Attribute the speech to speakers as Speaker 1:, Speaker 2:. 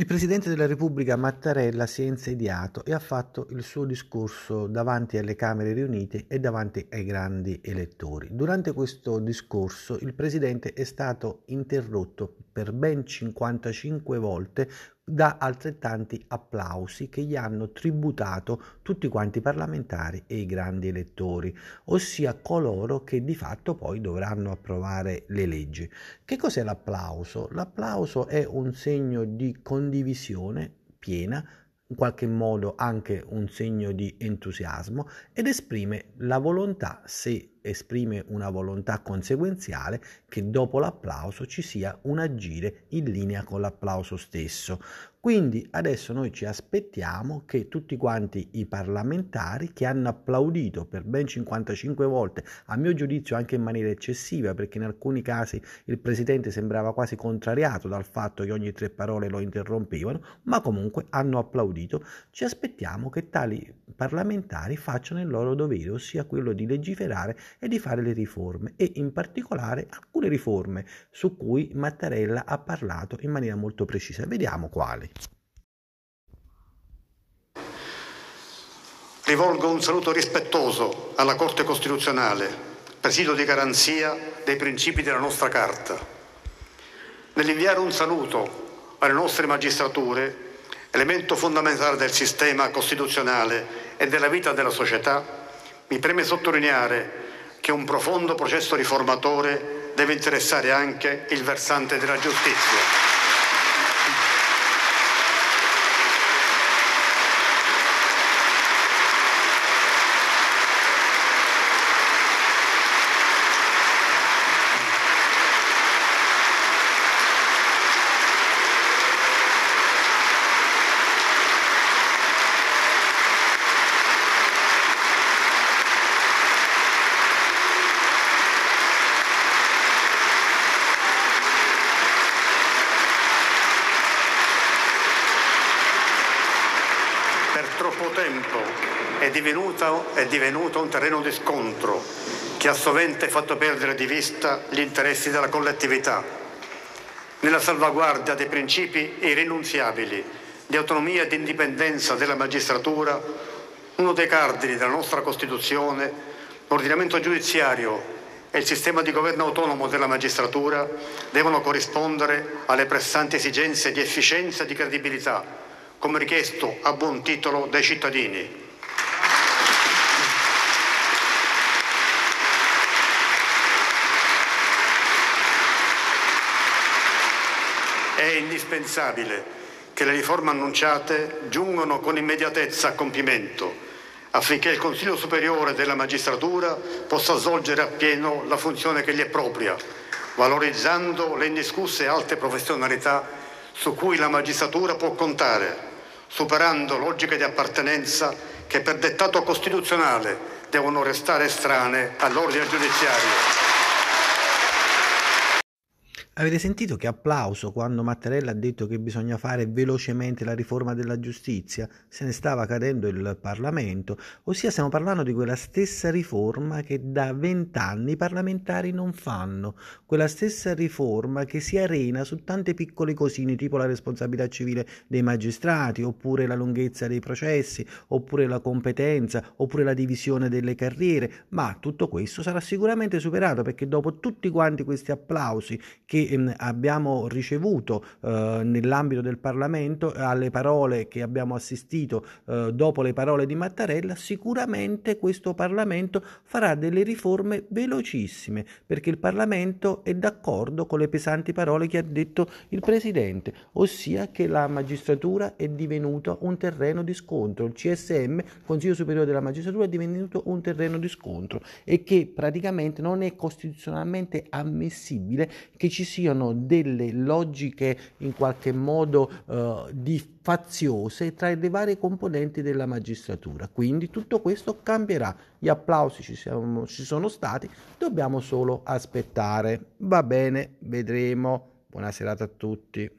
Speaker 1: Il Presidente della Repubblica Mattarella si è insediato e ha fatto il suo discorso davanti alle Camere riunite e davanti ai grandi elettori. Durante questo discorso il Presidente è stato interrotto per ben 55 volte da altrettanti applausi che gli hanno tributato tutti quanti i parlamentari e i grandi elettori, ossia coloro che di fatto poi dovranno approvare le leggi. Che cos'è l'applauso? L'applauso è un segno di condivisione piena in qualche modo anche un segno di entusiasmo ed esprime la volontà, se esprime una volontà conseguenziale, che dopo l'applauso ci sia un agire in linea con l'applauso stesso. Quindi adesso noi ci aspettiamo che tutti quanti i parlamentari che hanno applaudito per ben 55 volte, a mio giudizio anche in maniera eccessiva, perché in alcuni casi il presidente sembrava quasi contrariato dal fatto che ogni tre parole lo interrompevano, ma comunque hanno applaudito, ci aspettiamo che tali parlamentari facciano il loro dovere, ossia quello di legiferare e di fare le riforme e in particolare alcune riforme su cui Mattarella ha parlato in maniera molto precisa. Vediamo quali.
Speaker 2: Rivolgo un saluto rispettoso alla Corte Costituzionale, presidio di garanzia dei principi della nostra Carta. Nell'inviare un saluto alle nostre magistrature, elemento fondamentale del sistema costituzionale e della vita della società, mi preme sottolineare che un profondo processo riformatore deve interessare anche il versante della giustizia. Troppo tempo è divenuto, è divenuto un terreno di scontro che ha sovente fatto perdere di vista gli interessi della collettività. Nella salvaguardia dei principi irrinunziabili di autonomia e di indipendenza della magistratura, uno dei cardini della nostra Costituzione, l'ordinamento giudiziario e il sistema di governo autonomo della magistratura devono corrispondere alle pressanti esigenze di efficienza e di credibilità come richiesto a buon titolo dai cittadini. È indispensabile che le riforme annunciate giungano con immediatezza a compimento affinché il Consiglio Superiore della Magistratura possa svolgere appieno la funzione che gli è propria, valorizzando le indiscusse alte professionalità su cui la magistratura può contare superando logiche di appartenenza che per dettato costituzionale devono restare estranee all'ordine giudiziario.
Speaker 1: Avete sentito che applauso quando Mattarella ha detto che bisogna fare velocemente la riforma della giustizia? Se ne stava cadendo il Parlamento, ossia stiamo parlando di quella stessa riforma che da vent'anni i parlamentari non fanno, quella stessa riforma che si arena su tante piccole cosine tipo la responsabilità civile dei magistrati, oppure la lunghezza dei processi, oppure la competenza, oppure la divisione delle carriere, ma tutto questo sarà sicuramente superato perché dopo tutti quanti questi applausi che Ehm, abbiamo ricevuto eh, nell'ambito del Parlamento alle parole che abbiamo assistito eh, dopo le parole di Mattarella, sicuramente questo Parlamento farà delle riforme velocissime perché il Parlamento è d'accordo con le pesanti parole che ha detto il Presidente, ossia che la magistratura è divenuta un terreno di scontro, il CSM, Consiglio Superiore della Magistratura, è divenuto un terreno di scontro e che praticamente non è costituzionalmente ammissibile che ci sia siano delle logiche in qualche modo eh, di faziose tra le varie componenti della magistratura. Quindi tutto questo cambierà. Gli applausi ci, siamo, ci sono stati, dobbiamo solo aspettare. Va bene, vedremo. Buona serata a tutti.